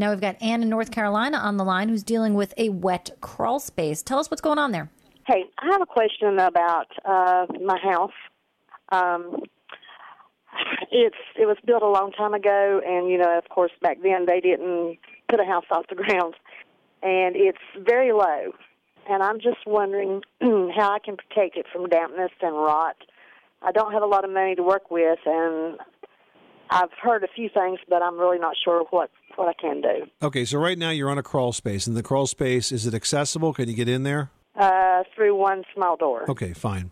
Now we've got Ann in North Carolina on the line who's dealing with a wet crawl space. Tell us what's going on there. Hey, I have a question about uh, my house. Um, it's it was built a long time ago, and you know, of course, back then they didn't put a house off the ground, and it's very low. And I'm just wondering how I can protect it from dampness and rot. I don't have a lot of money to work with, and I've heard a few things, but I'm really not sure what what I can do. Okay, so right now you're on a crawl space, and the crawl space is it accessible? Can you get in there? Uh, Uh, through one small door. Okay, fine.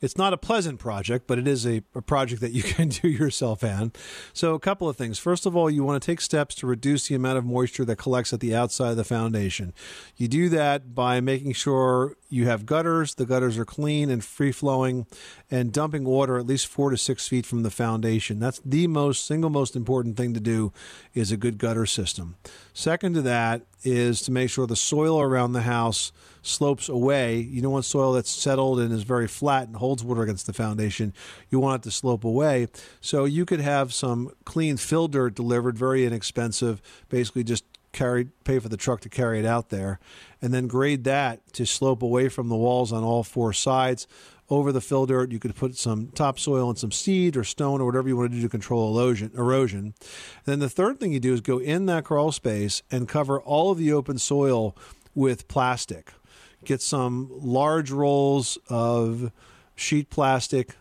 It's not a pleasant project, but it is a, a, project that you can do yourself, Ann. So, a couple of things. First of all, you want to take steps to reduce the amount of moisture that collects at the outside of the foundation. You do that by making sure you have gutters, the gutters are clean and free flowing, and dumping water at least four to six feet from the foundation. That's the most single most important thing to do is a good gutter system. Second to that is to make sure the soil around the house slopes away. You don't want soil that's settled and is very flat and holds water against the foundation. You want it to slope away. So you could have some clean fill dirt delivered, very inexpensive, basically just carry pay for the truck to carry it out there and then grade that to slope away from the walls on all four sides over the fill dirt you could put some topsoil and some seed or stone or whatever you want to do to control erosion erosion and then the third thing you do is go in that crawl space and cover all of the open soil with plastic get some large rolls of sheet plastic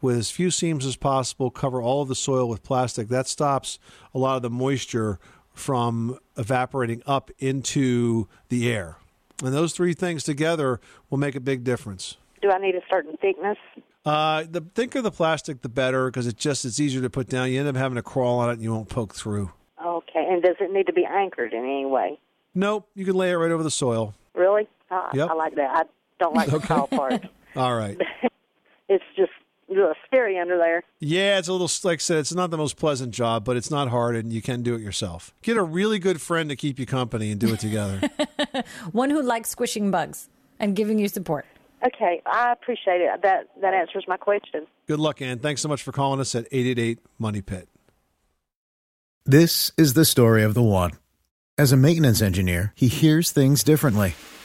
with as few seams as possible, cover all of the soil with plastic. That stops a lot of the moisture from evaporating up into the air. And those three things together will make a big difference. Do I need a certain thickness? Uh, the thicker the plastic, the better, because it's just it's easier to put down. You end up having to crawl on it, and you won't poke through. Okay, and does it need to be anchored in any way? Nope, you can lay it right over the soil. Really? Uh, yep. I like that. I don't like okay. the tall part. All right. it's just ugh, scary under there. Yeah, it's a little like I said, it's not the most pleasant job, but it's not hard, and you can do it yourself. Get a really good friend to keep you company and do it together. One who likes squishing bugs and giving you support. Okay, I appreciate it. That that answers my question. Good luck, Ann. Thanks so much for calling us at eight eight eight Money Pit. This is the story of the one. As a maintenance engineer, he hears things differently.